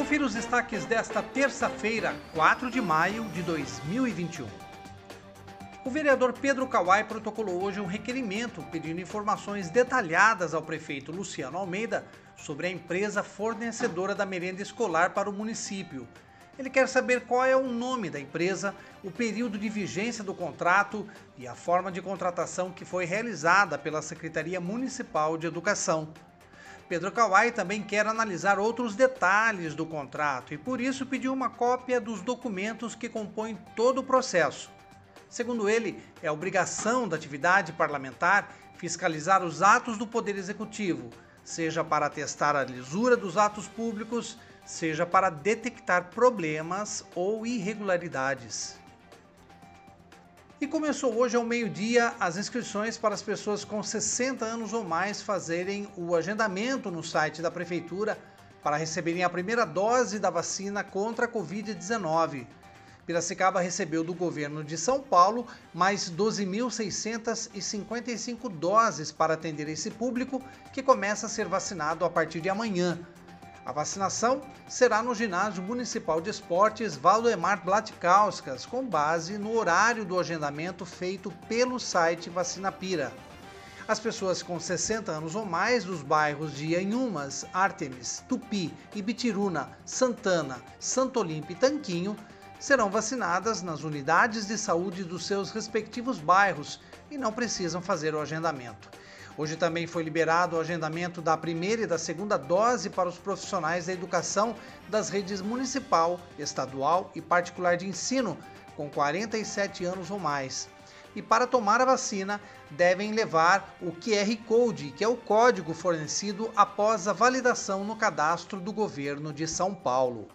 Confira os destaques desta terça-feira, 4 de maio de 2021. O vereador Pedro Kawai protocolou hoje um requerimento pedindo informações detalhadas ao prefeito Luciano Almeida sobre a empresa fornecedora da merenda escolar para o município. Ele quer saber qual é o nome da empresa, o período de vigência do contrato e a forma de contratação que foi realizada pela Secretaria Municipal de Educação. Pedro Kawai também quer analisar outros detalhes do contrato e por isso pediu uma cópia dos documentos que compõem todo o processo. Segundo ele, é obrigação da atividade parlamentar fiscalizar os atos do Poder Executivo, seja para atestar a lisura dos atos públicos, seja para detectar problemas ou irregularidades. E começou hoje ao meio-dia as inscrições para as pessoas com 60 anos ou mais fazerem o agendamento no site da Prefeitura para receberem a primeira dose da vacina contra a Covid-19. Piracicaba recebeu do governo de São Paulo mais 12.655 doses para atender esse público que começa a ser vacinado a partir de amanhã. A vacinação será no Ginásio Municipal de Esportes Valdemar Blatkauskas, com base no horário do agendamento feito pelo site Vacinapira. As pessoas com 60 anos ou mais dos bairros de Anhumas, Artemis, Tupi, Ibitiruna, Santana, Santo Olimpo e Tanquinho serão vacinadas nas unidades de saúde dos seus respectivos bairros e não precisam fazer o agendamento. Hoje também foi liberado o agendamento da primeira e da segunda dose para os profissionais da educação das redes municipal, estadual e particular de ensino com 47 anos ou mais. E para tomar a vacina, devem levar o QR Code, que é o código fornecido após a validação no cadastro do governo de São Paulo.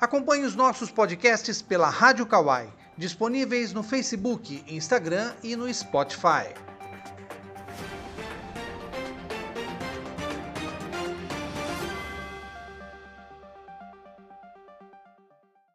Acompanhe os nossos podcasts pela Rádio Kawai, disponíveis no Facebook, Instagram e no Spotify.